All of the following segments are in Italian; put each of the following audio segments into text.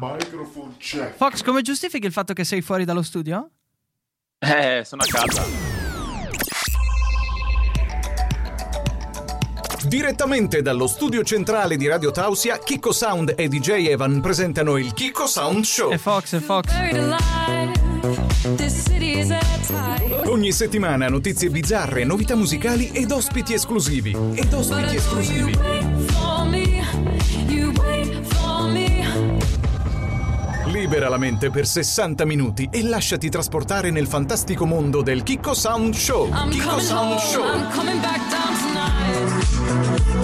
Microphone check. Fox, come giustifichi il fatto che sei fuori dallo studio? Eh, sono a casa. Direttamente dallo studio centrale di Radio Tausia, Kiko Sound e DJ Evan presentano il Kiko Sound Show. È Fox, è Fox. Ogni settimana notizie bizzarre, novità musicali ed ospiti esclusivi. Ed ospiti esclusivi. Libera la mente per 60 minuti e lasciati trasportare nel fantastico mondo del Kiko Sound Show. Kiko Sound Show.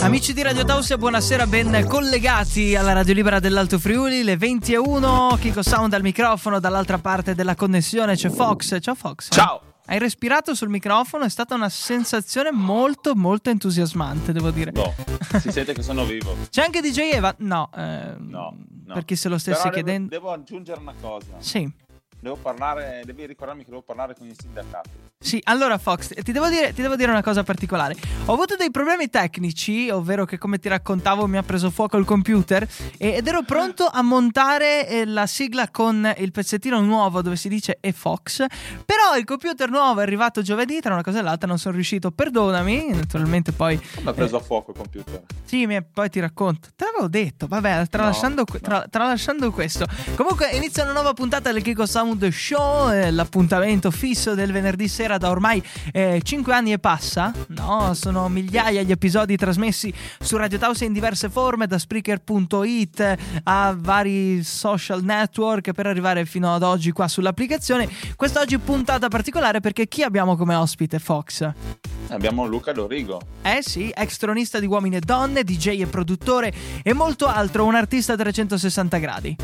Amici di Radio Tausia, buonasera, ben collegati alla Radio Libera dell'Alto Friuli, le 20 e 1, Kiko Sound al microfono, dall'altra parte della connessione c'è Fox. Ciao Fox. Ciao. Hai respirato sul microfono, è stata una sensazione molto molto entusiasmante, devo dire. No, si sente che sono vivo. C'è anche DJ Eva? No, eh, No, no. per chi se lo stesse Però devo- chiedendo. Devo, aggiungere una cosa. Sì. Devo parlare, devi ricordarmi che devo parlare con i sindacati. Sì, allora Fox, ti devo, dire, ti devo dire una cosa particolare. Ho avuto dei problemi tecnici, ovvero che come ti raccontavo mi ha preso fuoco il computer ed ero pronto a montare eh, la sigla con il pezzettino nuovo dove si dice e Fox, però il computer nuovo è arrivato giovedì, tra una cosa e l'altra non sono riuscito, perdonami, naturalmente poi... Mi ha preso a fuoco il computer. Sì, mi- poi ti racconto. Te l'avevo detto, vabbè, tralasciando, No, tra- tralasciando questo. Comunque inizia una nuova puntata del Kiko Sound Show, eh, l'appuntamento fisso del venerdì sera da ormai 5 anni e passa. No, sono migliaia gli episodi trasmessi su Radio Tausia in diverse forme, da Spreaker.it eh, a vari social network per arrivare fino ad oggi qua sull'applicazione. Quest'oggi puntata particolare perché chi abbiamo come ospite, Fox? Abbiamo Luca Dorigo. Eh sì, ex tronista di Uomini e Donne, DJ e produttore e molto altro, un artista a 360 gradi.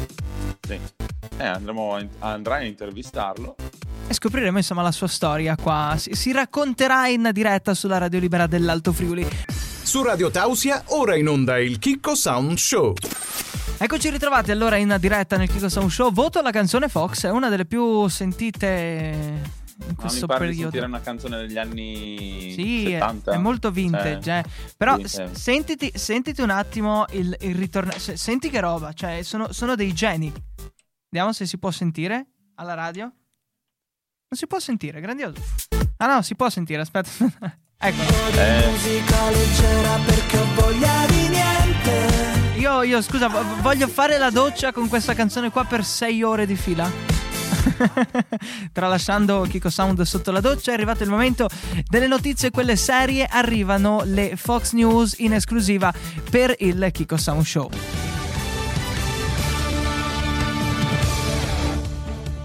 Sì. Eh, andremo a, andrai a intervistarlo. E scopriremo insomma la sua storia qua. Si, si racconterà in diretta sulla Radio Libera dell'Alto Friuli. Su Radio Tausia, ora in onda il Kiko Sound Show. Eccoci ritrovati allora in diretta nel Kiko Sound Show. Voto la canzone Fox, è una delle più sentite in Ah, mi questo pare di periodo. sentire una canzone degli anni Sì, è, 70. è molto vintage, Eh, eh. però sì, s- sentiti, sentiti un attimo il, il ritorno. se- Senti che roba, cioè sono, sono dei geni. Vediamo se si può sentire alla radio. Non si può sentire, grandioso. Ah no, si può sentire, aspetta. Eccolo. Eh, Io, io scusa, vo- voglio fare la doccia con questa canzone qua per sei ore di fila. Tralasciando Kiko Sound sotto la doccia, è arrivato il momento delle notizie, quelle serie. Arrivano le Fox News in esclusiva per il Kiko Sound Show.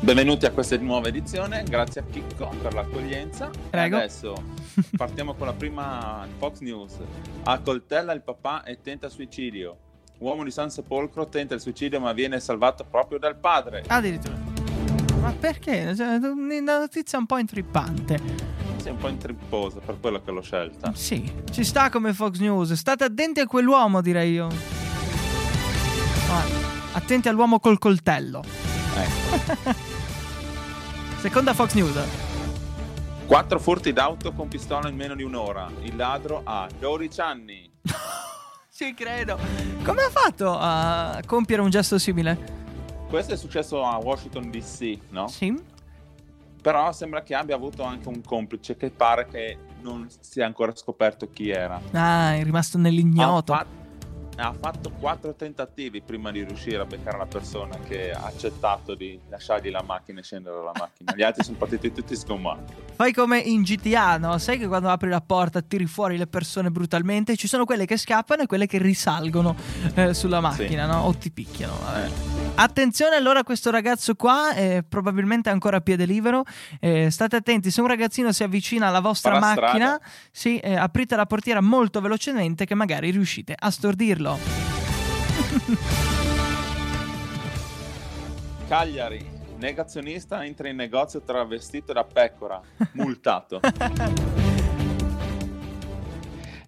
benvenuti a questa nuova edizione. Grazie a Chicco per l'accoglienza. Prego. Adesso partiamo con la prima Fox News. Accoltella il papà e tenta suicidio. Uomo di San Sepolcro tenta il suicidio ma viene salvato proprio dal padre. Addirittura. Ma perché? Cioè, una notizia un po' intrippante. Sei un po' intripposa per quello che l'ho scelta. Sì, ci sta come Fox News. State attenti a quell'uomo, direi io. Guarda, attenti all'uomo col coltello. Ecco. Seconda Fox News. Quattro furti d'auto con pistola in meno di un'ora. Il ladro ha 12 anni. Ci credo. Come ha fatto a compiere un gesto simile? Questo è successo a Washington DC, no? Sì. Però sembra che abbia avuto anche un complice che pare che non sia ancora scoperto chi era. Ah, è rimasto nell'ignoto. Ha, fa- ha fatto quattro tentativi prima di riuscire a beccare la persona che ha accettato di lasciargli la macchina e scendere dalla macchina. Gli altri sono partiti tutti sgommati. Fai come in GTA, no? Sai che quando apri la porta tiri fuori le persone brutalmente? Ci sono quelle che scappano e quelle che risalgono eh, sulla macchina, no? O ti picchiano. vabbè. Eh. Attenzione allora a questo ragazzo qua, eh, probabilmente è ancora a piede libero. Eh, state attenti, se un ragazzino si avvicina alla vostra Farà macchina, sì, eh, aprite la portiera molto velocemente che magari riuscite a stordirlo. Cagliari, negazionista entra in negozio travestito da pecora, multato.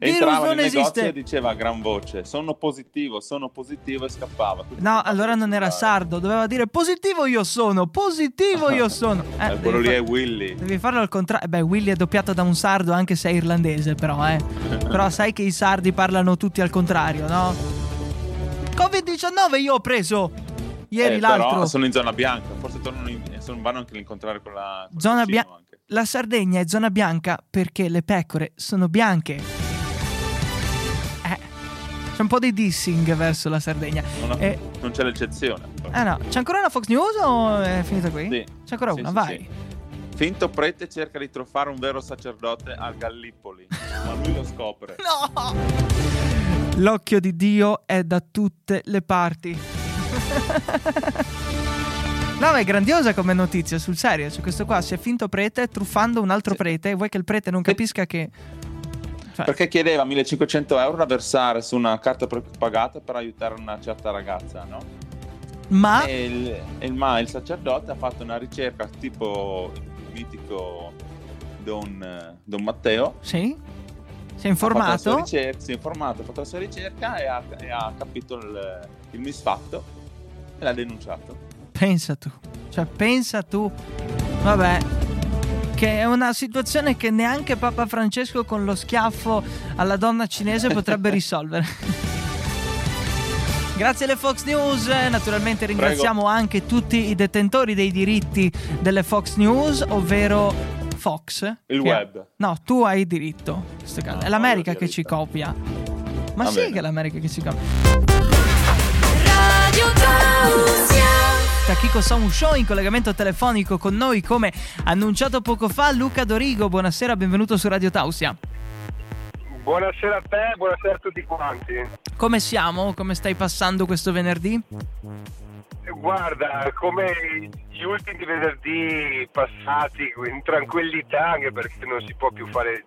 Entrava non nel negozio esiste. e diceva a gran voce: Sono positivo, sono positivo e scappava. Tutti No, allora non era sardo, doveva dire positivo io sono, positivo io sono. Eh, devi quello lì fa- è Willy. Devi farlo al contrario. Beh, Willy è doppiato da un sardo anche se è irlandese, però, eh. però sai che i sardi parlano tutti al contrario, no? Covid-19 io ho preso. ieri Eh, l'altro. Però sono in zona bianca, forse tornano in, sono- vanno anche a incontrare con la... con Zona vicino bia- anche. La Sardegna è zona bianca perché le pecore sono bianche. C'è un po' di dissing verso la Sardegna. Non, Eh, non c'è l'eccezione. ah no, c'è ancora una Fox News o è finita qui? Sì. C'è ancora Sì, una, sì, vai. sì. Finto prete cerca di truffare un vero sacerdote a Gallipoli, ma lui lo scopre. No! L'occhio di Dio è da tutte le parti. No, ma è grandiosa come notizia, sul serio. Cioè, questo qua si è finto prete truffando un altro prete. Vuoi che il prete non capisca che. Perché chiedeva 1500 euro da versare su una carta prepagata per aiutare una certa ragazza, no? ma. E il, il- ma il sacerdote ha fatto una ricerca tipo il mitico Don, Don Matteo. Sì? Si è informato? ricerca, si è informato, ha fatto la sua ricerca e ha, e ha capito il, il misfatto e l'ha denunciato. Pensa tu. Cioè, pensa tu. Vabbè. Che è una situazione che neanche Papa Francesco con lo schiaffo alla donna cinese potrebbe risolvere. Grazie alle Fox News, naturalmente ringraziamo anche tutti i detentori dei diritti delle Fox News, ovvero Fox. Il web. No, tu hai diritto. in questo caso. No, è l'America io ho che ci copia. Ma Va sì bene. che è l'America che ci copia. Radio Tausia. Da Kiko Sound Show in collegamento telefonico con noi come annunciato poco fa Luca Dorigo. Buonasera, benvenuto su Radio Tausia. Buonasera a te, buonasera a tutti quanti. Come siamo? Come stai passando questo venerdì? Guarda, come gli ultimi venerdì passati in tranquillità, anche perché non si può più fare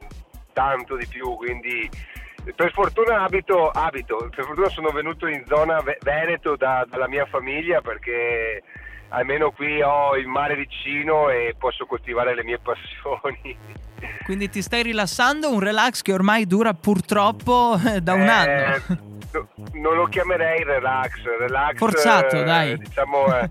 tanto di più, quindi per fortuna abito, abito per fortuna sono venuto in zona Ve- Veneto da- dalla mia famiglia perché almeno qui ho il mare vicino e posso coltivare le mie passioni. Quindi ti stai rilassando, un relax che ormai dura purtroppo eh, da un Eh, anno. no- non lo chiamerei relax, relax Forzato, eh, dai. Diciamo, eh,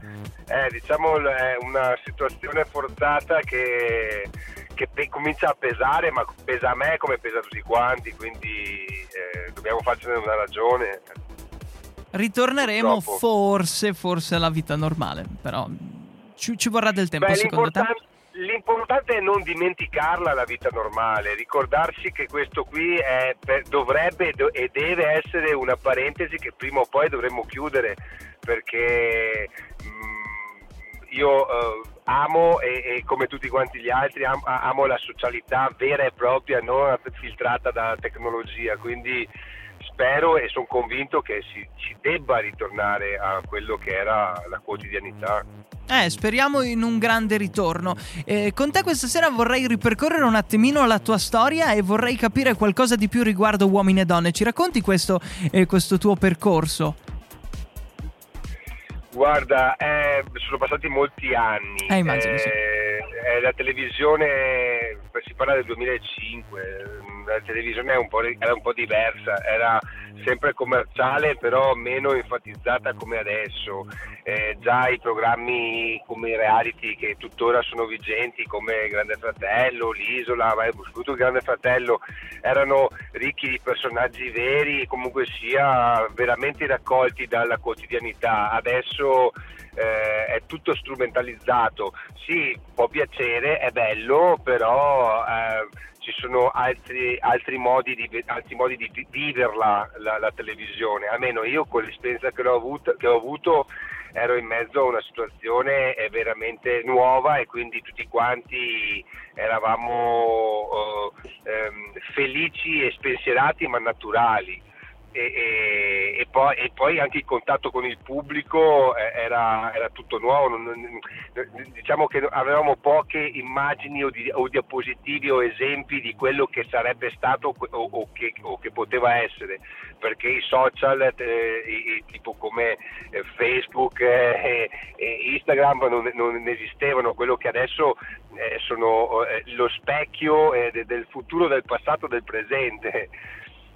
eh, diciamo è una situazione forzata che, che pe- comincia a pesare, ma pesa a me come pesa a tutti quanti, quindi eh, dobbiamo farcene una ragione. Ritorneremo purtroppo. forse, forse alla vita normale, però ci, ci vorrà del tempo Beh, secondo te? l'importan- L'importante è non dimenticarla la vita normale, ricordarsi che questo qui è per- dovrebbe do- e deve essere una parentesi che prima o poi dovremmo chiudere perché mm, io eh, amo e, e come tutti quanti gli altri am- amo la socialità vera e propria, non filtrata dalla tecnologia, quindi spero e sono convinto che si, si debba ritornare a quello che era la quotidianità. Eh, speriamo in un grande ritorno. Eh, con te questa sera vorrei ripercorrere un attimino la tua storia e vorrei capire qualcosa di più riguardo uomini e donne. Ci racconti questo, eh, questo tuo percorso? Guarda, eh, sono passati molti anni. Eh, immagino, sì. eh, la televisione, si parla del 2005, la televisione un era un po' diversa, era sempre commerciale però meno enfatizzata come adesso. Eh, già i programmi come i reality che tuttora sono vigenti come Grande Fratello, l'Isola, ma soprattutto Grande Fratello erano ricchi di personaggi veri, comunque sia veramente raccolti dalla quotidianità. Adesso eh, è tutto strumentalizzato. Sì, può piacere, è bello, però eh, ci sono altri, altri, modi di, altri modi di vi- viverla la, la televisione. Almeno io con l'esperienza che avuto, che ho avuto ero in mezzo a una situazione eh, veramente nuova e quindi tutti quanti eravamo eh, felici e spensierati ma naturali. E, e- poi, e poi anche il contatto con il pubblico eh, era, era tutto nuovo, non- non- diciamo che avevamo poche immagini o, di, o diapositivi o esempi di quello che sarebbe stato o, o che, o che poteva essere, perché i social eh, tipo come eh, Facebook eh, e Instagram non, non esistevano, quello che adesso eh, sono eh, lo specchio eh, de- del futuro, del passato, del presente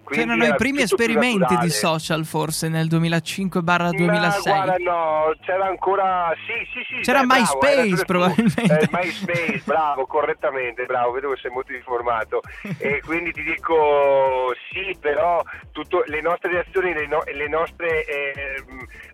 C'erano i primi esperimenti di social forse nel 2005-2006. guarda, no, c'era ancora... Sì, sì, sì. C'era beh, MySpace bravo, probabilmente. Eh, MySpace, bravo, correttamente, bravo, vedo che sei molto informato. e quindi ti dico sì, però tutto, le nostre reazioni, le, no, le nostre eh,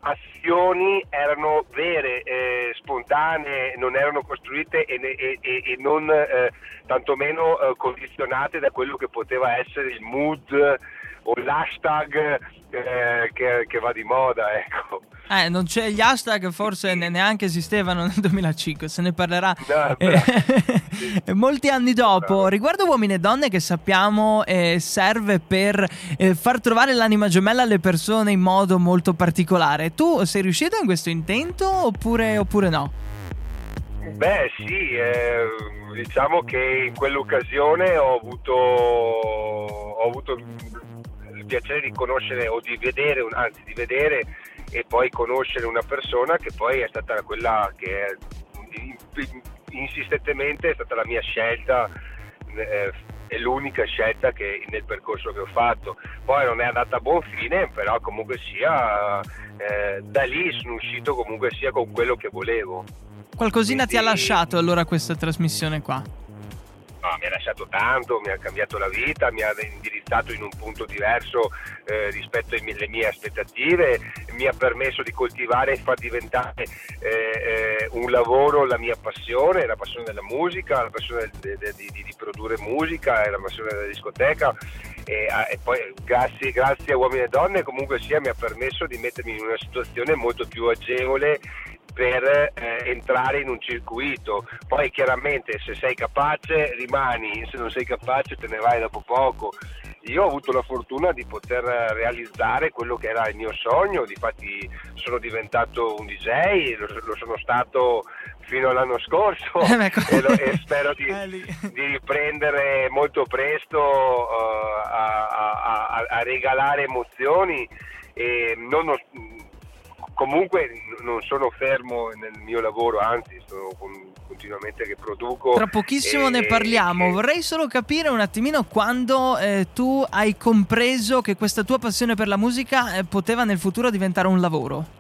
azioni erano vere, eh, spontanee, non erano costruite e, e, e non eh, tantomeno eh, condizionate da quello che poteva essere il mood o l'hashtag eh, che, che, va di moda, ecco. Eh, non c'è gli hashtag, forse neanche esistevano nel 2005, se ne parlerà no, eh, molti anni dopo. No. Riguardo uomini e donne che sappiamo eh, serve per eh, far trovare l'anima gemella alle persone in modo molto particolare. Tu sei riuscito in questo intento oppure, oppure no? Beh sì, eh, diciamo che in quell'occasione ho avuto, ho avuto piacere di conoscere o di vedere, anzi di vedere e poi conoscere una persona che poi è stata quella che è, insistentemente è stata la mia scelta. Eh, è l'unica scelta che nel percorso che ho fatto. Poi non è andata a buon fine, però comunque sia eh, da lì sono uscito comunque sia con quello che volevo. Qualcosina Quindi... ti ha lasciato allora questa trasmissione qua? No, mi ha lasciato tanto, mi ha cambiato la vita, mi ha indirizzato in un punto diverso eh, rispetto alle mie aspettative, mi ha permesso di coltivare e far diventare eh, eh, un lavoro la mia passione, la passione della musica, la passione di, di, di, di produrre musica la passione della discoteca e, e poi grazie, grazie, a uomini e donne comunque sia mi ha permesso di mettermi in una situazione molto più agevole per eh, entrare in un circuito. Poi chiaramente se sei capace rimani, se non sei capace te ne vai dopo poco. Io ho avuto la fortuna di poter realizzare quello che era il mio sogno, difatti sono diventato un DJ, lo, lo sono stato fino all'anno scorso eh, e, lo, e, spero di, eh, di, riprendere molto presto uh, a, a, a, a, regalare emozioni e non, comunque non sono fermo nel mio lavoro, anzi sono continuamente che produco. Tra pochissimo e, ne parliamo, e... vorrei solo capire un attimino quando eh, tu hai compreso che questa tua passione per la musica eh, poteva nel futuro diventare un lavoro.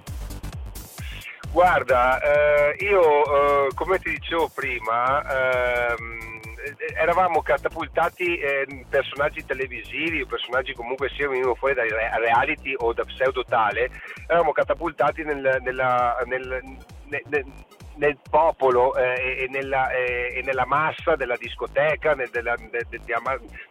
Guarda, eh, io eh, come ti dicevo prima, ehm, eravamo catapultati eh, personaggi televisivi, personaggi comunque sia venivano fuori da reality o da pseudo tale, eravamo catapultati nel, nella, nel, nel, nel popolo eh, e, nella, eh, e, nella, massa della discoteca nel, della, de, de, de,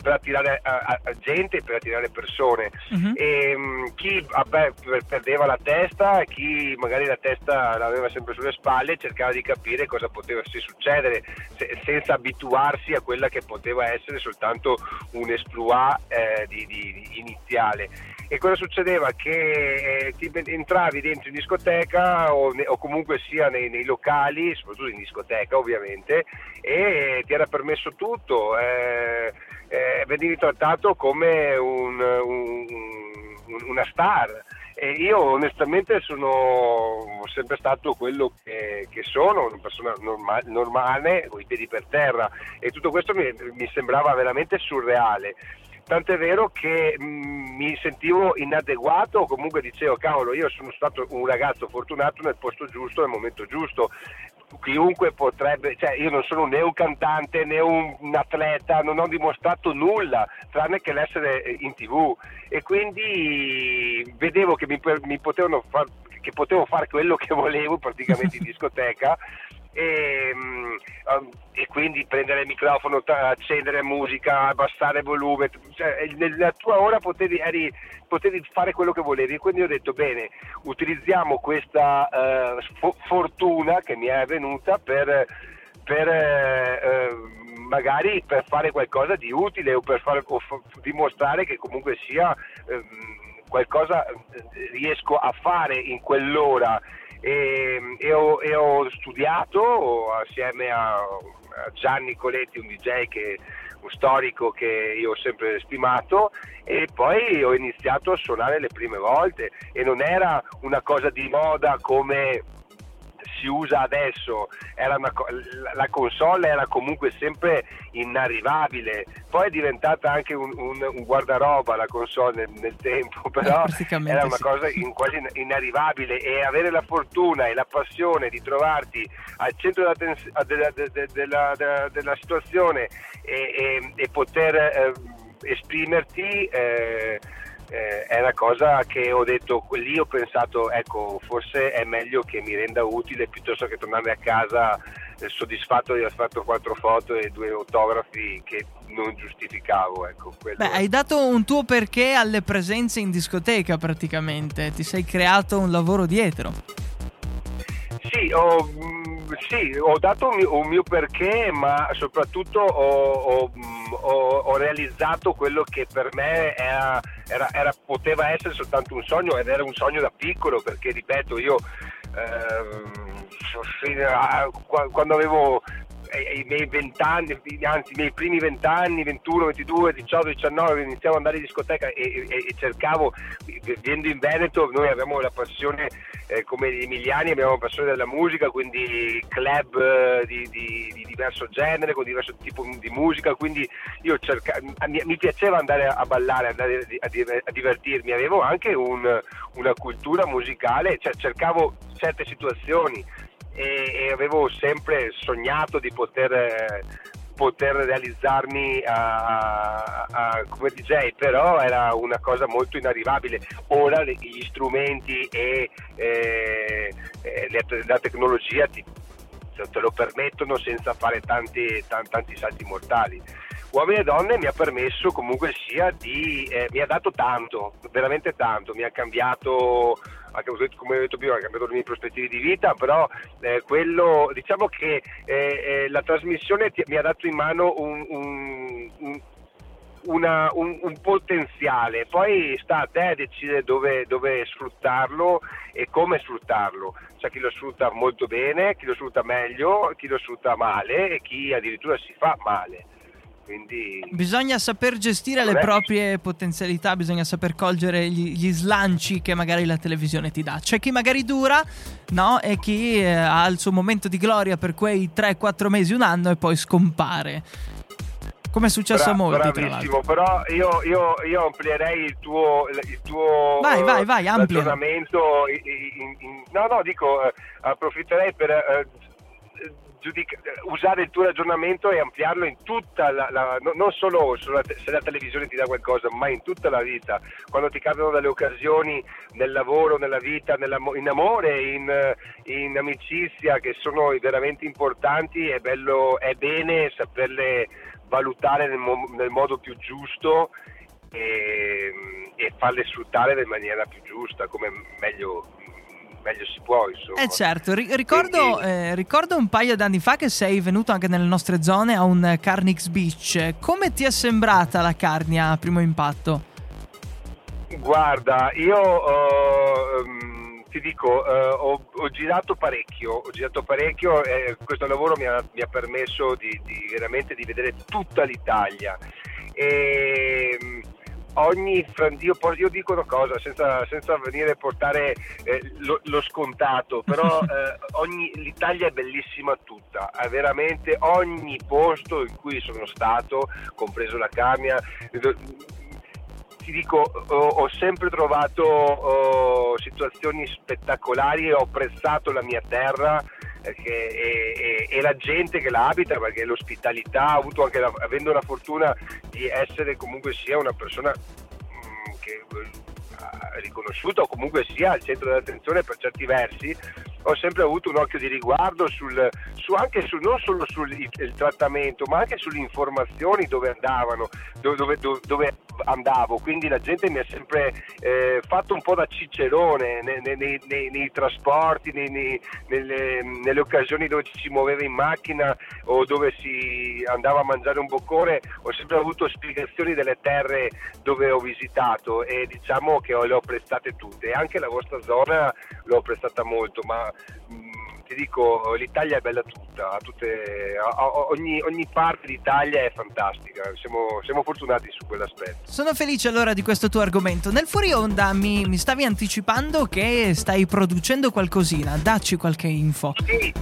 per attirare a, a gente, per attirare persone. Uh-huh. E, um, chi vabbè, perdeva la testa, chi magari la testa l'aveva sempre sulle spalle, cercava di capire cosa poteva succedere se, senza abituarsi a quella che poteva essere soltanto un esploit eh, di, di, di iniziale e cosa succedeva? Che eh, ti entravi dentro in discoteca o, ne, o comunque sia nei, nei, locali, soprattutto in discoteca ovviamente, e ti era permesso tutto, eh, eh, venivi trattato come un, un, una star. E io onestamente sono sempre stato quello che, che sono, una persona norma, normale, con i piedi per terra. E tutto questo mi, mi sembrava veramente surreale tant'è vero che mm, mi sentivo inadeguato comunque dicevo cavolo io sono stato un ragazzo fortunato nel posto giusto nel momento giusto chiunque potrebbe, cioè io non sono né un cantante né un, un, atleta, non ho dimostrato nulla tranne che l'essere in tv e quindi vedevo che mi, mi potevano far, che potevo fare quello che volevo praticamente in discoteca e, um, e, quindi prendere il microfono, accendere musica, abbassare volume, cioè, nella tua ora potevi, eri, potevi, fare quello che volevi. Quindi ho detto bene, utilizziamo questa uh, fortuna che mi è venuta per, per uh, magari per fare qualcosa di utile o per fare, o f- dimostrare che comunque sia uh, qualcosa riesco a fare in quell'ora e, e, ho, e ho, studiato assieme a, Gianni Coletti, un DJ che un storico che io ho sempre stimato e poi ho iniziato a suonare le prime volte. E non era una cosa di moda come si usa adesso, una, la console era comunque sempre inarrivabile, poi è diventata anche un, un, un guardaroba la console nel, nel tempo, però era una sì. cosa in, quasi inarrivabile e avere la fortuna e la passione di trovarti al centro della, della, della, della, della situazione e, e, e poter eh, esprimerti eh, eh, è una cosa che ho detto, lì ho pensato, ecco, forse è meglio che mi renda utile piuttosto che tornare a casa eh, soddisfatto di aver fatto quattro foto e due autografi che non giustificavo. Ecco, Beh, hai dato un tuo perché alle presenze in discoteca praticamente, ti sei creato un lavoro dietro. Sì, ho, mm, sì, ho dato un mio, un mio, perché, ma soprattutto ho, ho, ho, realizzato quello che per me era, era, era, poteva essere soltanto un sogno ed era un sogno da piccolo perché, ripeto, io eh, quando avevo ai miei vent'anni, anzi i miei primi vent'anni, 21, 22, 18, 19, iniziavo ad andare in discoteca e, e, e cercavo, vivendo in Veneto, noi abbiamo la passione, eh, come gli emiliani, abbiamo la passione della musica, quindi club eh, di, di, di, diverso genere, con diverso tipo di musica, quindi io cerca, mi, mi, piaceva andare a ballare, andare a, a divertirmi, avevo anche un, una cultura musicale, cioè cercavo certe situazioni e, e avevo sempre sognato di poter, poter realizzarmi a, a, a, come DJ, però era una cosa molto inarrivabile. Ora gli strumenti e eh, eh, la tecnologia ti, te lo permettono senza fare tanti, tanti, tanti salti mortali. Uomini e donne mi ha permesso comunque sia di, eh, mi ha dato tanto, veramente tanto, mi ha cambiato come ho detto prima, ha cambiato le mie prospettive di vita, però eh, quello, diciamo che eh, eh, la trasmissione ti, mi ha dato in mano un, un, un una, un, un, potenziale, poi sta a te decidere dove, dove, sfruttarlo e come sfruttarlo. C'è chi lo sfrutta molto bene, chi lo sfrutta meglio, chi lo sfrutta male e chi addirittura si fa male. Quindi... Bisogna saper gestire le proprie potenzialità, bisogna saper cogliere gli, gli, slanci che magari la televisione ti dà. C'è chi magari dura, no? E chi eh, ha il suo momento di gloria per quei 3-4 mesi, un anno e poi scompare. Come è successo Bra- a molti, bravissimo, però io, io, io, amplierei il tuo, il tuo vai, vai, vai, ragionamento. In, in, in, no, no, dico, eh, approfitterei per eh, giudica- usare il tuo ragionamento e ampliarlo in tutta la, la non solo sulla, se la televisione ti dà qualcosa, ma in tutta la vita. Quando ti capitano delle occasioni nel lavoro, nella vita, in amore, in, in, amicizia che sono veramente importanti, è, bello, è bene saperle valutare nel, nel modo più giusto e, e farle sfruttare in maniera più giusta, come meglio, meglio si può. Insomma. Eh certo, Ri- ricordo, Quindi... eh, ricordo, un paio d'anni fa che sei venuto anche nelle nostre zone a un Carnix Beach. Come ti è sembrata la Carnia a primo impatto? Guarda, io uh, ti dico, uh, ho, ho, girato parecchio, ho girato parecchio e questo lavoro mi ha, mi ha permesso di, di, veramente di vedere tutta l'Italia. E, ogni io, io, dico una cosa senza, senza venire a portare eh, lo, lo, scontato però eh, ogni, l'Italia è bellissima tutta è veramente ogni posto in cui sono stato compreso la Camia ti dico ho, ho sempre trovato oh, situazioni spettacolari e ho apprezzato la mia terra e, e, e, la gente che la abita, perché l'ospitalità, ha avuto anche la, avendo la fortuna di essere comunque sia una persona mh, mm, che riconosciuta o comunque sia al centro dell'attenzione per certi versi, ho sempre avuto un occhio di riguardo sul, su su, non solo sul trattamento, ma anche sulle informazioni dove andavano, dove, dove, dove andavo. Quindi la gente mi ha sempre eh, fatto un po' da cicerone nei, nei, nei, nei trasporti, nelle, nelle, occasioni dove ci si muoveva in macchina o dove si andava a mangiare un boccone. Ho sempre avuto spiegazioni delle terre dove ho visitato e diciamo che le ho prestate tutte. Anche la vostra zona l'ho prestata molto, ma mh, ti dico, l'Italia è bella tutta, tutte, ogni, ogni, parte d'Italia è fantastica, siamo, siamo, fortunati su quell'aspetto. Sono felice allora di questo tuo argomento. Nel fuori onda mi, mi stavi anticipando che stai producendo qualcosina, dacci qualche info. Sì,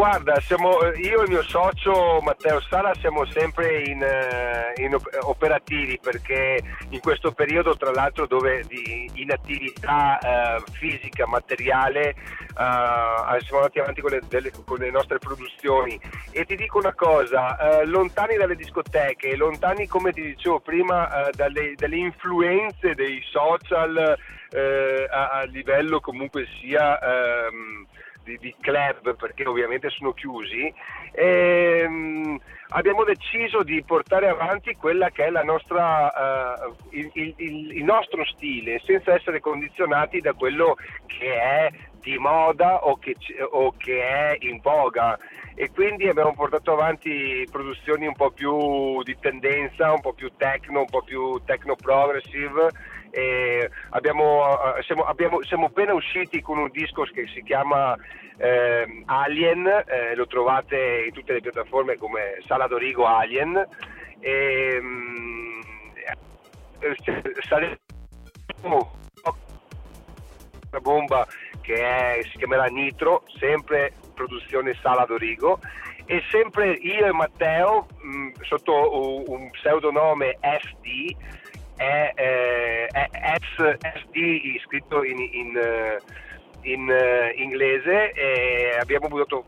Guarda, siamo, io e mio socio Matteo Sala siamo sempre in, eh, in, operativi perché in questo periodo, tra l'altro, dove di inattività eh, fisica, materiale, eh, siamo andati avanti con le, delle, con le, nostre produzioni. E ti dico una cosa, eh, lontani dalle discoteche, lontani, come ti dicevo prima, eh, dalle, dalle, influenze dei social eh, a, a, livello comunque sia... Ehm, di, di club perché ovviamente sono chiusi, ehm, abbiamo deciso di portare avanti quella che è la nostra, uh, il, il, il, nostro stile senza essere condizionati da quello che è di moda o che, o che è in voga e quindi abbiamo portato avanti produzioni un po' più di tendenza, un po' più techno, un po' più techno progressive abbiamo, eh, siamo, abbiamo, siamo, appena usciti con un disco che si chiama eh, Alien, eh, lo trovate in tutte le piattaforme come Sala Dorigo Alien. E, um, saremo una bomba che è, si chiamerà Nitro, sempre produzione Sala Dorigo. E sempre io e Matteo mh, sotto un pseudonome SD è, eh, è SD scritto in, in, eh, in uh, inglese e abbiamo buttato,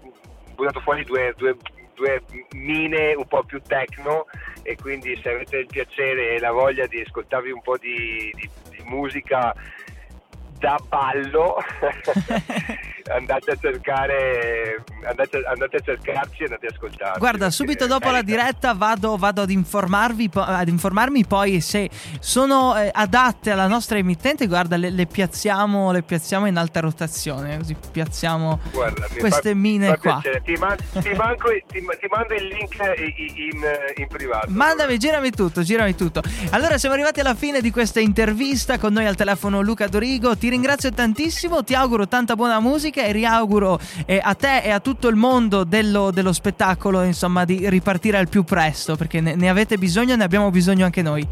buttato fuori due, due, due, mine un po' più techno e quindi se avete il piacere e la voglia di ascoltarvi un po' di, di, di musica da ballo. Andate a cercare andate, andate, a cercarci e andate a ascoltarci guarda subito dopo la diretta vado, vado ad, informarvi, ad informarmi poi se sono eh, adatte alla nostra emittente. Guarda le, le, piazziamo, le piazziamo in alta rotazione così piazziamo guarda, queste fa, mine qua. ti, man, ti, manco, ti, ti, mando il link in, in, in privato mandami girami tutto girami tutto. Allora siamo arrivati alla fine di questa intervista. Con noi al telefono Luca Dorigo ti ringrazio tantissimo ti auguro tanta buona musica e riauguro eh, a te e a tutto il mondo dello, dello, spettacolo, insomma, di ripartire al più presto, perché ne, ne avete bisogno e ne abbiamo bisogno anche noi.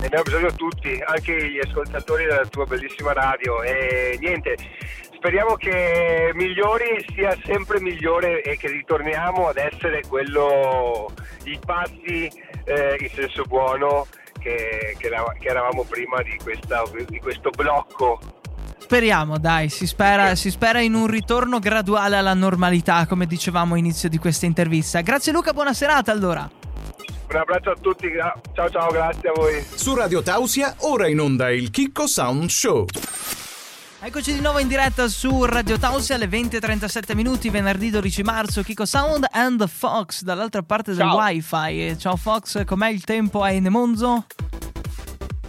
Ne abbiamo bisogno tutti, anche gli ascoltatori della tua bellissima radio. E niente, speriamo che migliori sia sempre migliore e che ritorniamo ad essere quello, i pazzi eh, in senso buono che, che, che eravamo prima di, questa, di questo blocco Speriamo, dai, si spera, si spera, in un ritorno graduale alla normalità, come dicevamo all'inizio di questa intervista. Grazie Luca, buona serata allora. Un abbraccio a tutti, ciao ciao, grazie a voi. Su Radio Tausia, ora in onda il Chicco Sound Show. Eccoci di nuovo in diretta su Radio Tausia alle 20.37 minuti, venerdì 12 marzo, Kiko Sound and Fox dall'altra parte del Ciao. wifi. Ciao Fox, com'è il tempo a Enemonzo?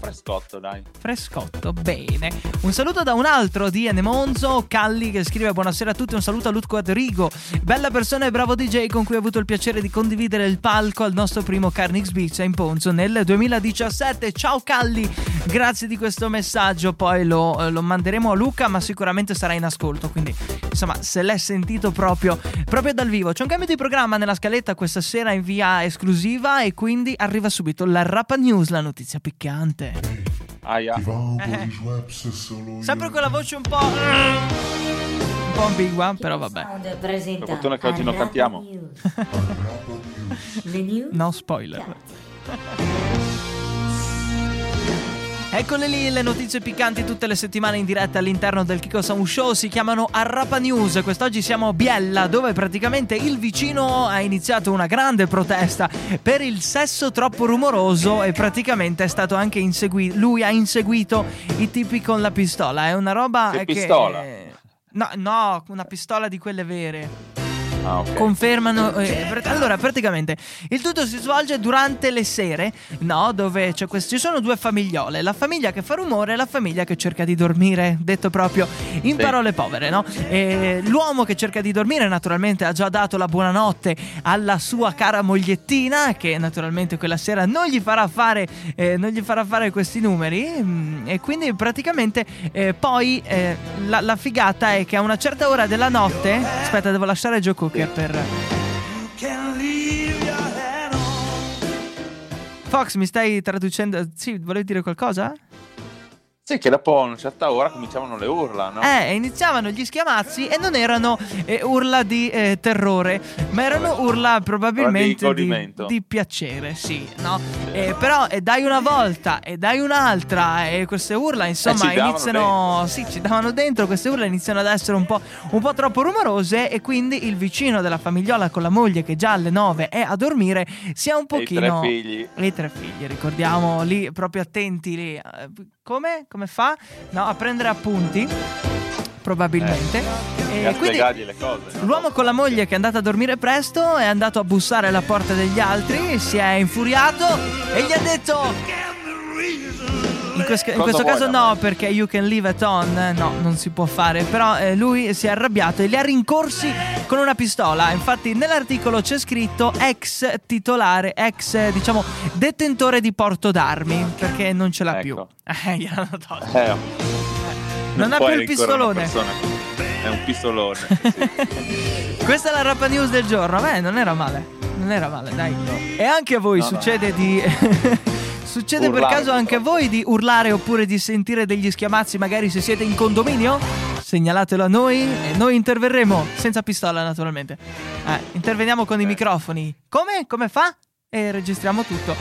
Frescotto, dai. Frescotto, bene. Un saluto da un altro di Monzo, Calli, che scrive buonasera a tutti, un saluto a Lutco Adrigo, bella persona e bravo DJ con cui ho avuto il piacere di condividere il palco al nostro primo Carnix Beach in Ponzo nel 2017. Ciao Calli, grazie di questo messaggio, poi lo, lo manderemo a Luca, ma sicuramente sarà in ascolto, quindi insomma se l'è sentito proprio, proprio dal vivo. C'è un cambio di programma nella scaletta questa sera in via esclusiva e quindi arriva subito la Rapa News, la notizia piccante. Aia. Eh. Sempre con la voce un po'. Un po' ambigua, però vabbè. Per fortuna che oggi non cantiamo. no spoiler. Eccole lì le notizie piccanti tutte le settimane in diretta all'interno del Kiko Sound Show. Si chiamano Arrapa News. Quest'oggi siamo a Biella, dove praticamente il vicino ha iniziato una grande protesta per il sesso troppo rumoroso e praticamente è stato anche inseguito. Lui ha inseguito i tipi con la pistola. È una roba che, che... pistola? No, no, una pistola di quelle vere. Ah, ok. confermano. eh, pr- allora, praticamente il tutto si svolge durante le sere, no? Dove c'è quest- ci sono due famigliole: la famiglia che fa rumore e la famiglia che cerca di dormire. Detto proprio in Sì. parole povere, no? E l'uomo che cerca di dormire, naturalmente, ha già dato la buonanotte alla sua cara mogliettina, che naturalmente quella sera non gli farà fare, eh, non gli farà fare questi numeri. mm, E quindi praticamente eh, poi eh, la, la figata è che a una certa ora della notte. Aspetta, devo lasciare Joe Cooker per. Fox, mi stai traducendo? Sì, volevi dire qualcosa? Sì, che dopo una certa ora cominciavano le urla, no? Eh, iniziavano gli schiamazzi e non erano eh, urla di eh, terrore, ma erano urla probabilmente di di, piacere, sì, no? Eh, però e dai una volta e dai un'altra e queste urla, insomma, davano iniziano... Sì, ci davano dentro, queste urla iniziano ad essere un po', un po' troppo rumorose e quindi il vicino della famigliola con la moglie che già alle 9 è a dormire sia un E i tre pochino... figli. E i tre figli, ricordiamo lì, proprio attenti lì. Eh, Come? Come fa? No, a prendere appunti, probabilmente. E E a quindi spiegargli le cose. no? l'uomo con la moglie che è andata a dormire presto è andato a bussare alla porta degli altri, si è infuriato e gli ha detto... In, quest- in questo caso no, perché you can leave it on. No, non si può fare. Però eh, lui si è arrabbiato e li ha rincorsi con una pistola. Infatti, nell'articolo c'è scritto ex titolare, ex diciamo detentore di porto d'armi. Perché non ce l'ha più. Ecco. Eh, gliel'hanno tolto. Eh, Non ha puoi più il pistolone. È un pistolone. sì. Questa è la Rapa News del giorno. Beh, non era male. Non era male, dai. E anche a voi No, no. succede di. succede per Urlare caso anche a voi di urlare oppure di sentire degli schiamazzi, magari se siete in condominio? Segnalatelo a noi e noi interverremo. Senza pistola, naturalmente. Eh, interveniamo con i microfoni. Come? Come fa? E registriamo tutto.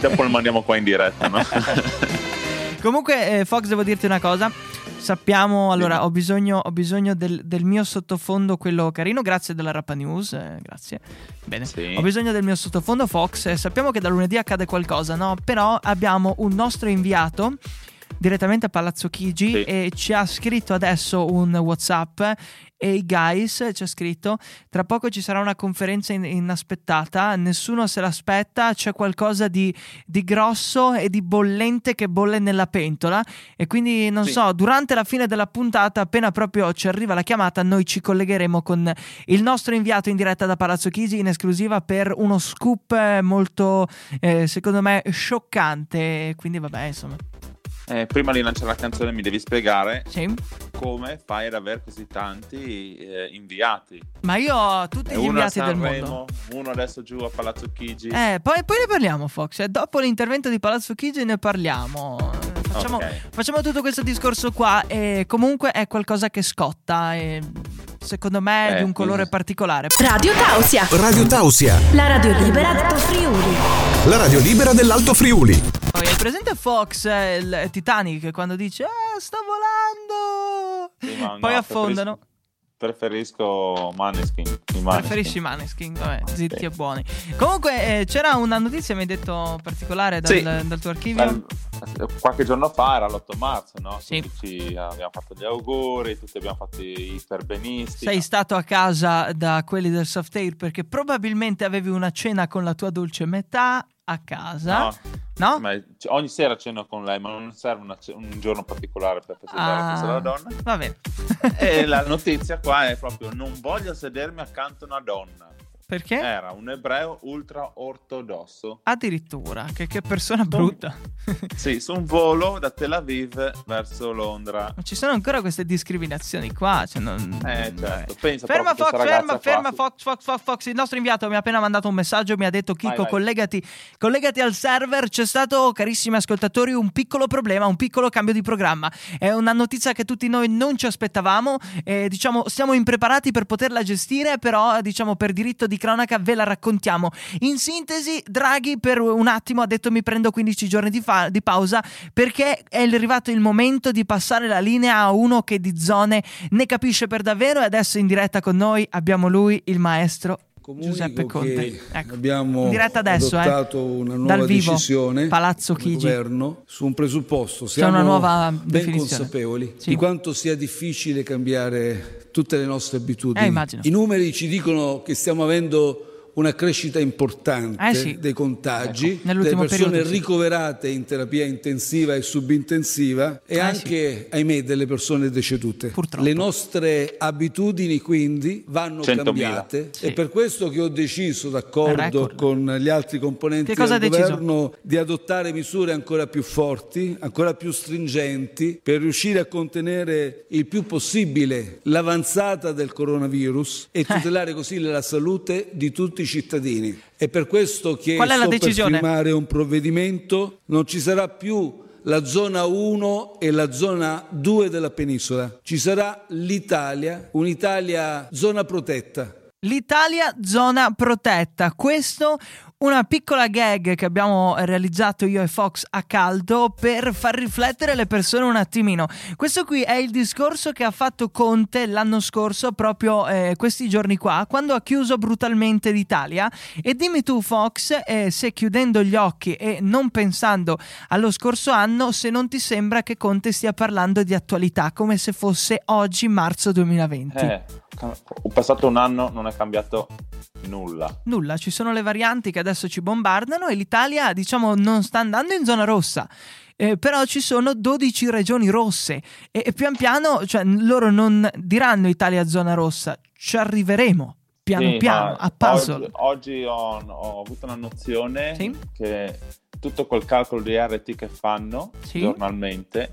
Dopo lo mandiamo qua in diretta, no? Comunque, eh, Fox, devo dirti una cosa. Sappiamo, allora, ho bisogno, ho bisogno del, del mio sottofondo, quello carino, grazie della Rapa News, eh, grazie. Bene, Sì. ho bisogno del mio sottofondo Fox. eh, sappiamo che da lunedì accade qualcosa, no? Però abbiamo un nostro inviato direttamente a Palazzo Chigi Sì. e ci ha scritto adesso un WhatsApp. Ehi guys, ci ha scritto, tra poco ci sarà una conferenza in- inaspettata, nessuno se l'aspetta, c'è qualcosa di, di grosso e di bollente che bolle nella pentola e quindi non Sì. so, durante la fine della puntata, appena proprio ci arriva la chiamata, noi ci collegheremo con il nostro inviato in diretta da Palazzo Chigi in esclusiva per uno scoop eh, molto, eh, secondo me, scioccante. Quindi vabbè, insomma, Eh, prima di lanciare la canzone mi devi spiegare sì. come fai ad avere così tanti eh, inviati. Ma io ho tutti gli inviati del mondo. Sanremo, uno adesso giù a Palazzo Chigi. Eh, poi, poi ne parliamo, Fox. eh, Dopo l'intervento di Palazzo Chigi ne parliamo. Facciamo, Ok. facciamo tutto questo discorso qua. E comunque è qualcosa che scotta. E secondo me è di Eh, un colore sì. particolare. Radio Tausia, Radio Tausia, la radio libera d'Alto Friuli. la radio libera dell'Alto Friuli. Presente Fox, eh, il Titanic, quando dice Ah, sto volando. Sì, ma Poi no, affondano. Preferisco Maneskin. i Maneskin. Preferisci Maneskin, vabbè, zitti e buoni. Comunque eh, c'era una notizia, mi hai detto, particolare dal, Sì. dal tuo archivio. Qualche giorno fa era l'8 marzo, no? Sì. Tutti abbiamo fatto gli auguri, tutti abbiamo fatto i iperbenisti. Sei stato a casa da quelli del soft air perché probabilmente avevi una cena con la tua dolce metà a casa, No, no? ogni sera ceno con lei, ma non serve una un giorno particolare per festeggiare la Ah. della donna. Va bene. E la notizia qua è proprio: non voglio sedermi accanto a una donna. Perché? Era un ebreo ultra ortodosso. Addirittura, che, che persona brutta. Sì, su un volo da Tel Aviv verso Londra. Ma ci sono ancora queste discriminazioni qua. Cioè non... Eh, certo. Pensa Ferma Fox, ferma, ferma qua. Fox, Fox, Fox, Fox. Il nostro inviato mi ha appena mandato un messaggio, mi ha detto Chico, collegati, collegati al server. C'è stato, carissimi ascoltatori, un piccolo problema, un piccolo cambio di programma. È una notizia che tutti noi non ci aspettavamo. E, diciamo, siamo impreparati per poterla gestire, però, diciamo, per diritto di cronaca ve la raccontiamo. In sintesi, Draghi per un attimo ha detto mi prendo 15 giorni di, fa- di pausa perché è arrivato il momento di passare la linea a uno che di zone ne capisce per davvero e adesso in diretta con noi abbiamo lui, il maestro Comunico Giuseppe Conte. Ecco. abbiamo adesso, eh. adottato una nuova Dal vivo, decisione Palazzo Chigi. governo su un presupposto. C'è Siamo una nuova ben definizione. consapevoli Sì. di quanto sia difficile cambiare tutte le nostre abitudini. Eh. I numeri ci dicono che stiamo avendo una crescita importante Eh, sì. dei contagi, Ecco, delle persone periodo, sì. ricoverate in terapia intensiva e subintensiva e Eh, anche, ahimè, delle persone decedute. Purtroppo. Le nostre abitudini quindi vanno 100.000. cambiate Sì. È per questo che ho deciso, d'accordo con gli altri componenti del governo, di adottare misure ancora più forti, ancora più stringenti, per riuscire a contenere il più possibile l'avanzata del coronavirus Eh. e tutelare così la salute di tutti i cittadini. È per questo che Qual è la sto per decisione? firmare un provvedimento, non ci sarà più la zona 1 e la zona 2 della penisola, ci sarà l'Italia, un'Italia zona protetta. L'Italia zona protetta. Questo una piccola gag che abbiamo realizzato io e Fox a caldo per far riflettere le persone un attimino. Questo qui è il discorso che ha fatto Conte l'anno scorso, proprio eh, questi giorni qua, quando ha chiuso brutalmente l'Italia. E dimmi tu, Fox, eh, se chiudendo gli occhi e non pensando allo scorso anno, se non ti sembra che Conte stia parlando di attualità, come se fosse oggi, marzo 2020. Eh, ho passato un anno, non è cambiato nulla. Nulla, ci sono le varianti che adesso ci bombardano e l'Italia, diciamo, non sta andando in zona rossa. Eh, però ci sono 12 regioni rosse e, e pian piano, cioè, loro non diranno Italia zona rossa, ci arriveremo piano Sì, piano a puzzle. Oggi, oggi ho, ho avuto una nozione Sì. che tutto quel calcolo di RT che fanno Sì. giornalmente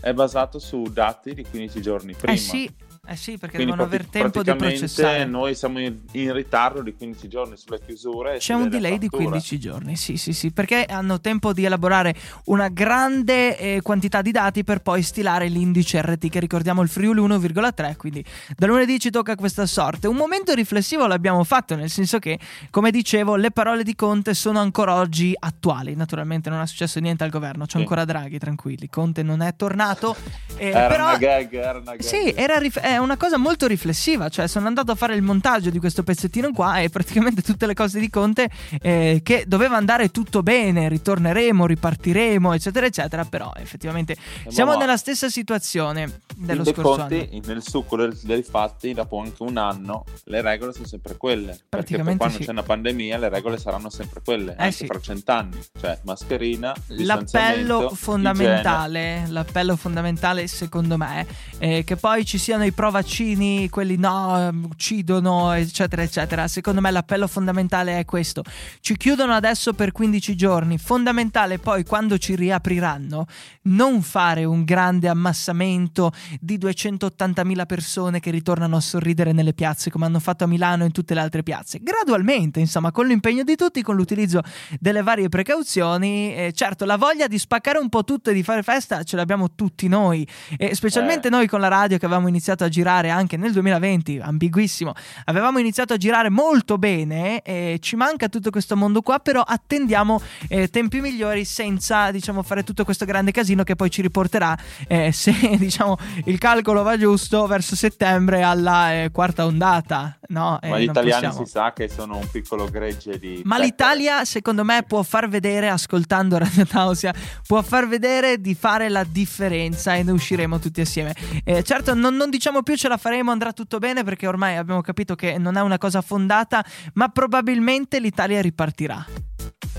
è basato su dati di 15 giorni prima. Eh sì, eh sì, perché Quindi devono prati- tempo di processare. Noi siamo in, in ritardo di 15 giorni sulle chiusure. e C'è un delay di riaperture. 15 giorni, sì, sì, sì, perché hanno tempo di elaborare una grande eh, quantità di dati per poi stilare l'indice RT, che ricordiamo il Friuli 1,3, quindi da lunedì ci tocca questa sorte. Un momento riflessivo l'abbiamo fatto, nel senso che, come dicevo, le parole di Conte sono ancora oggi attuali. Naturalmente non è successo niente al governo, c'è Sì. ancora Draghi, tranquilli. Conte non è tornato, eh, Era però... una gag, era una gag. Sì, era rif- è una cosa molto riflessiva, cioè sono andato a fare il montaggio di questo pezzettino qua e praticamente tutte le cose di Conte eh, che doveva andare tutto bene, ritorneremo, ripartiremo, eccetera, eccetera, però effettivamente siamo ma- nella stessa situazione dello dei scorso conti, anno. nel succo dei fatti, dopo anche un anno, le regole sono sempre quelle. Perché per quando sì. c'è una pandemia, le regole saranno sempre quelle, Eh anche sì. fra cent'anni. Cioè, mascherina, L'appello fondamentale, l'appello fondamentale secondo me, è che poi ci siano i pro vaccini, quelli no, ehm, uccidono, eccetera, eccetera. Secondo me l'appello fondamentale è questo. Ci chiudono adesso per 15 giorni, fondamentale poi quando ci riapriranno non fare un grande ammassamento di 280.000 persone che ritornano a sorridere nelle piazze come hanno fatto a Milano e in tutte le altre piazze. Gradualmente, insomma, con l'impegno di tutti, con l'utilizzo delle varie precauzioni. Eh, certo, la voglia di spaccare un po' tutto e di fare festa ce l'abbiamo tutti noi, e specialmente Eh. noi con la radio che avevamo iniziato a girare anche nel 2020, ambiguissimo. Avevamo iniziato a girare molto bene e ci manca tutto questo mondo qua, però attendiamo eh, tempi migliori senza, diciamo, fare tutto questo grande casino che poi ci riporterà, eh, se diciamo il calcolo va giusto, verso settembre alla eh, quarta ondata. No, Eh, Ma gli italiani possiamo. si sa che sono un piccolo gregge di. Ma l'Italia, secondo me, può far vedere, ascoltando Radio Tausia, può far vedere di fare la differenza e ne usciremo tutti assieme. Eh, certo, non, non diciamo più ce la faremo, andrà tutto bene, perché ormai abbiamo capito che non è una cosa fondata, ma probabilmente l'Italia ripartirà.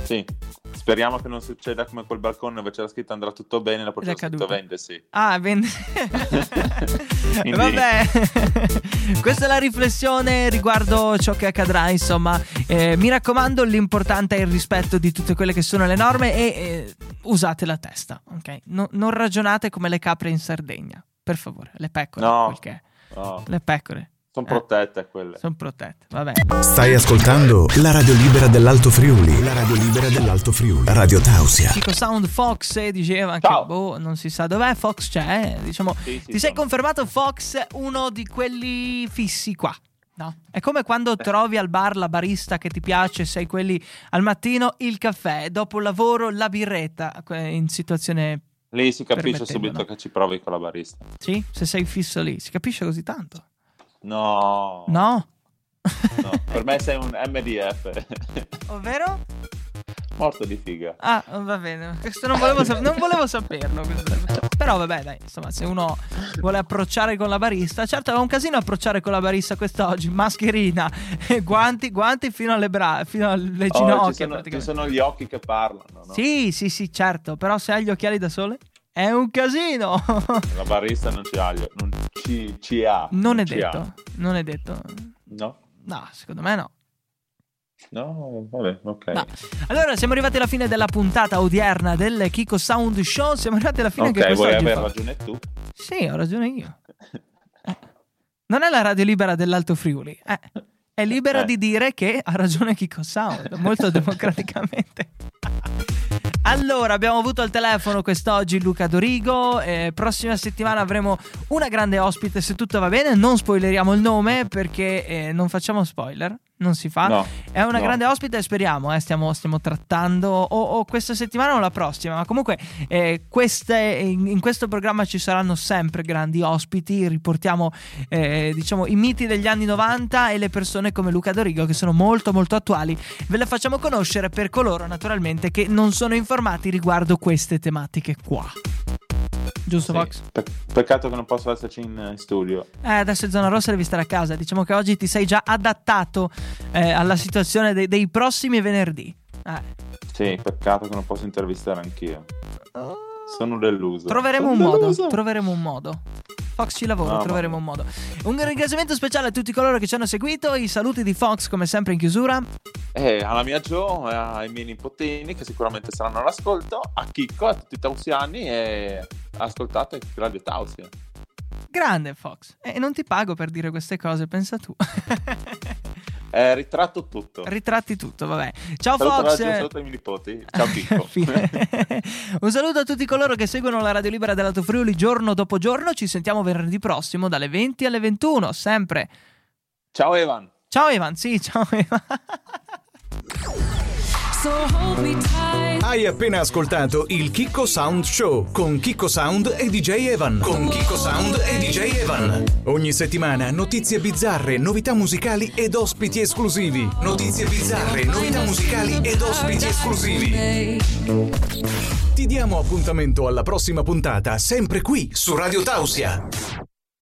Sì. Speriamo che non succeda come quel balcone dove c'era scritto andrà tutto bene, è c'era scritto vende, sì. Ah, vende. Vabbè, questa è la riflessione riguardo ciò che accadrà. Insomma, Eh, mi raccomando, l'importante è il rispetto di tutte quelle che sono le norme e eh, usate la testa, ok? No- non ragionate come le capre in Sardegna, per favore, le pecore, No. che. No, le pecore sono Eh. protette quelle. sono protette. Vabbè, Stai ascoltando la radio libera dell'Alto Friuli. La radio libera dell'Alto Friuli. Radio Tausia. Chico Sound Fox eh, diceva che Ciao. boh, non si sa dov'è. Fox c'è, eh, diciamo. Sì, sì, Ti sei sono- confermato Fox uno di quelli fissi qua. No. È come quando trovi al bar la barista che ti piace, sei quelli al mattino, il caffè, dopo il lavoro la birretta, in situazione... Lì si capisce subito che ci provi con la barista. Sì? Se sei fisso lì, si capisce così tanto? No. No? No, per me sei un MDF. Ovvero? Morto di figa. Ah, va bene. Questo non volevo, sap- non volevo saperlo. questo. Però vabbè, dai, insomma, se uno vuole approcciare con la barista, certo è un casino approcciare con la barista quest'oggi, mascherina, guanti, guanti fino alle bra- fino alle Oh, ginocchia. ci, sono, ci sono gli occhi che parlano, no? Sì, sì, sì, certo, però se hai gli occhiali da sole è un casino. La barista non ci ha, non ci, ci ha. non è ci detto, ha. non è detto. No? No, secondo me no. No, vabbè, ok. No. Allora, siamo arrivati alla fine della puntata odierna del Kiko Sound Show. Siamo arrivati alla fine anche Ok, vuoi quest'oggi. aver ragione tu? Sì, ho ragione io. Eh. Non è la radio libera dell'Alto Friuli. eh. È libera Eh. di dire che ha ragione Kiko Sound, molto democraticamente. Allora, abbiamo avuto al telefono quest'oggi Luca Dorigo. eh, prossima settimana avremo una grande ospite. Se tutto va bene, non spoileriamo il nome perché eh, non facciamo spoiler. Non si fa. No. È una no. grande ospite, speriamo. eh, stiamo, stiamo trattando o, o questa settimana o la prossima. Ma comunque, eh, queste- in, in questo programma ci saranno sempre grandi ospiti. Riportiamo, eh, diciamo, i miti degli anni 90 e le persone come Luca Dorigo che sono molto, molto attuali. Ve le facciamo conoscere per coloro, naturalmente, che non sono informati riguardo queste tematiche qua. Giusto, Sì. Fox? Pe- peccato che non posso esserci in, in studio. Eh, adesso è zona rossa devi stare a casa. Diciamo che oggi ti sei già adattato eh, alla situazione dei, dei prossimi venerdì. Eh. Sì, peccato che non posso intervistare anch'io. Sono deluso. Troveremo un Sono modo. deluso. Troveremo un modo. Fox ci lavora, No, troveremo un modo. Un ringraziamento speciale a tutti coloro che ci hanno seguito. I saluti di Fox, come sempre, in chiusura. Eh, alla mia Joe, ai miei nipotini che sicuramente saranno all'ascolto, a Chicco, a tutti i tausiani e ascoltate Radio Tausia. Grande Fox. E non ti pago per dire queste cose, pensa tu. Eh, ritratto tutto. Ritratti tutto, vabbè. Ciao Saluto Fox. Radio, saluto ai miei nipoti. Ciao. Fine. Un saluto a tutti coloro che seguono la Radio Libera dell'Alto Friuli giorno dopo giorno. Ci sentiamo venerdì prossimo dalle 20 alle 21, sempre. Ciao Evan. Ciao Evan, sì, ciao Evan. Hai appena ascoltato il Kiko Sound Show con Kiko Sound e DJ Evan. Con Kiko Sound e DJ Evan. Ogni settimana notizie bizzarre, novità musicali ed ospiti esclusivi. Notizie bizzarre, novità musicali ed ospiti esclusivi. Ti diamo appuntamento alla prossima puntata, sempre qui su Radio Tausia.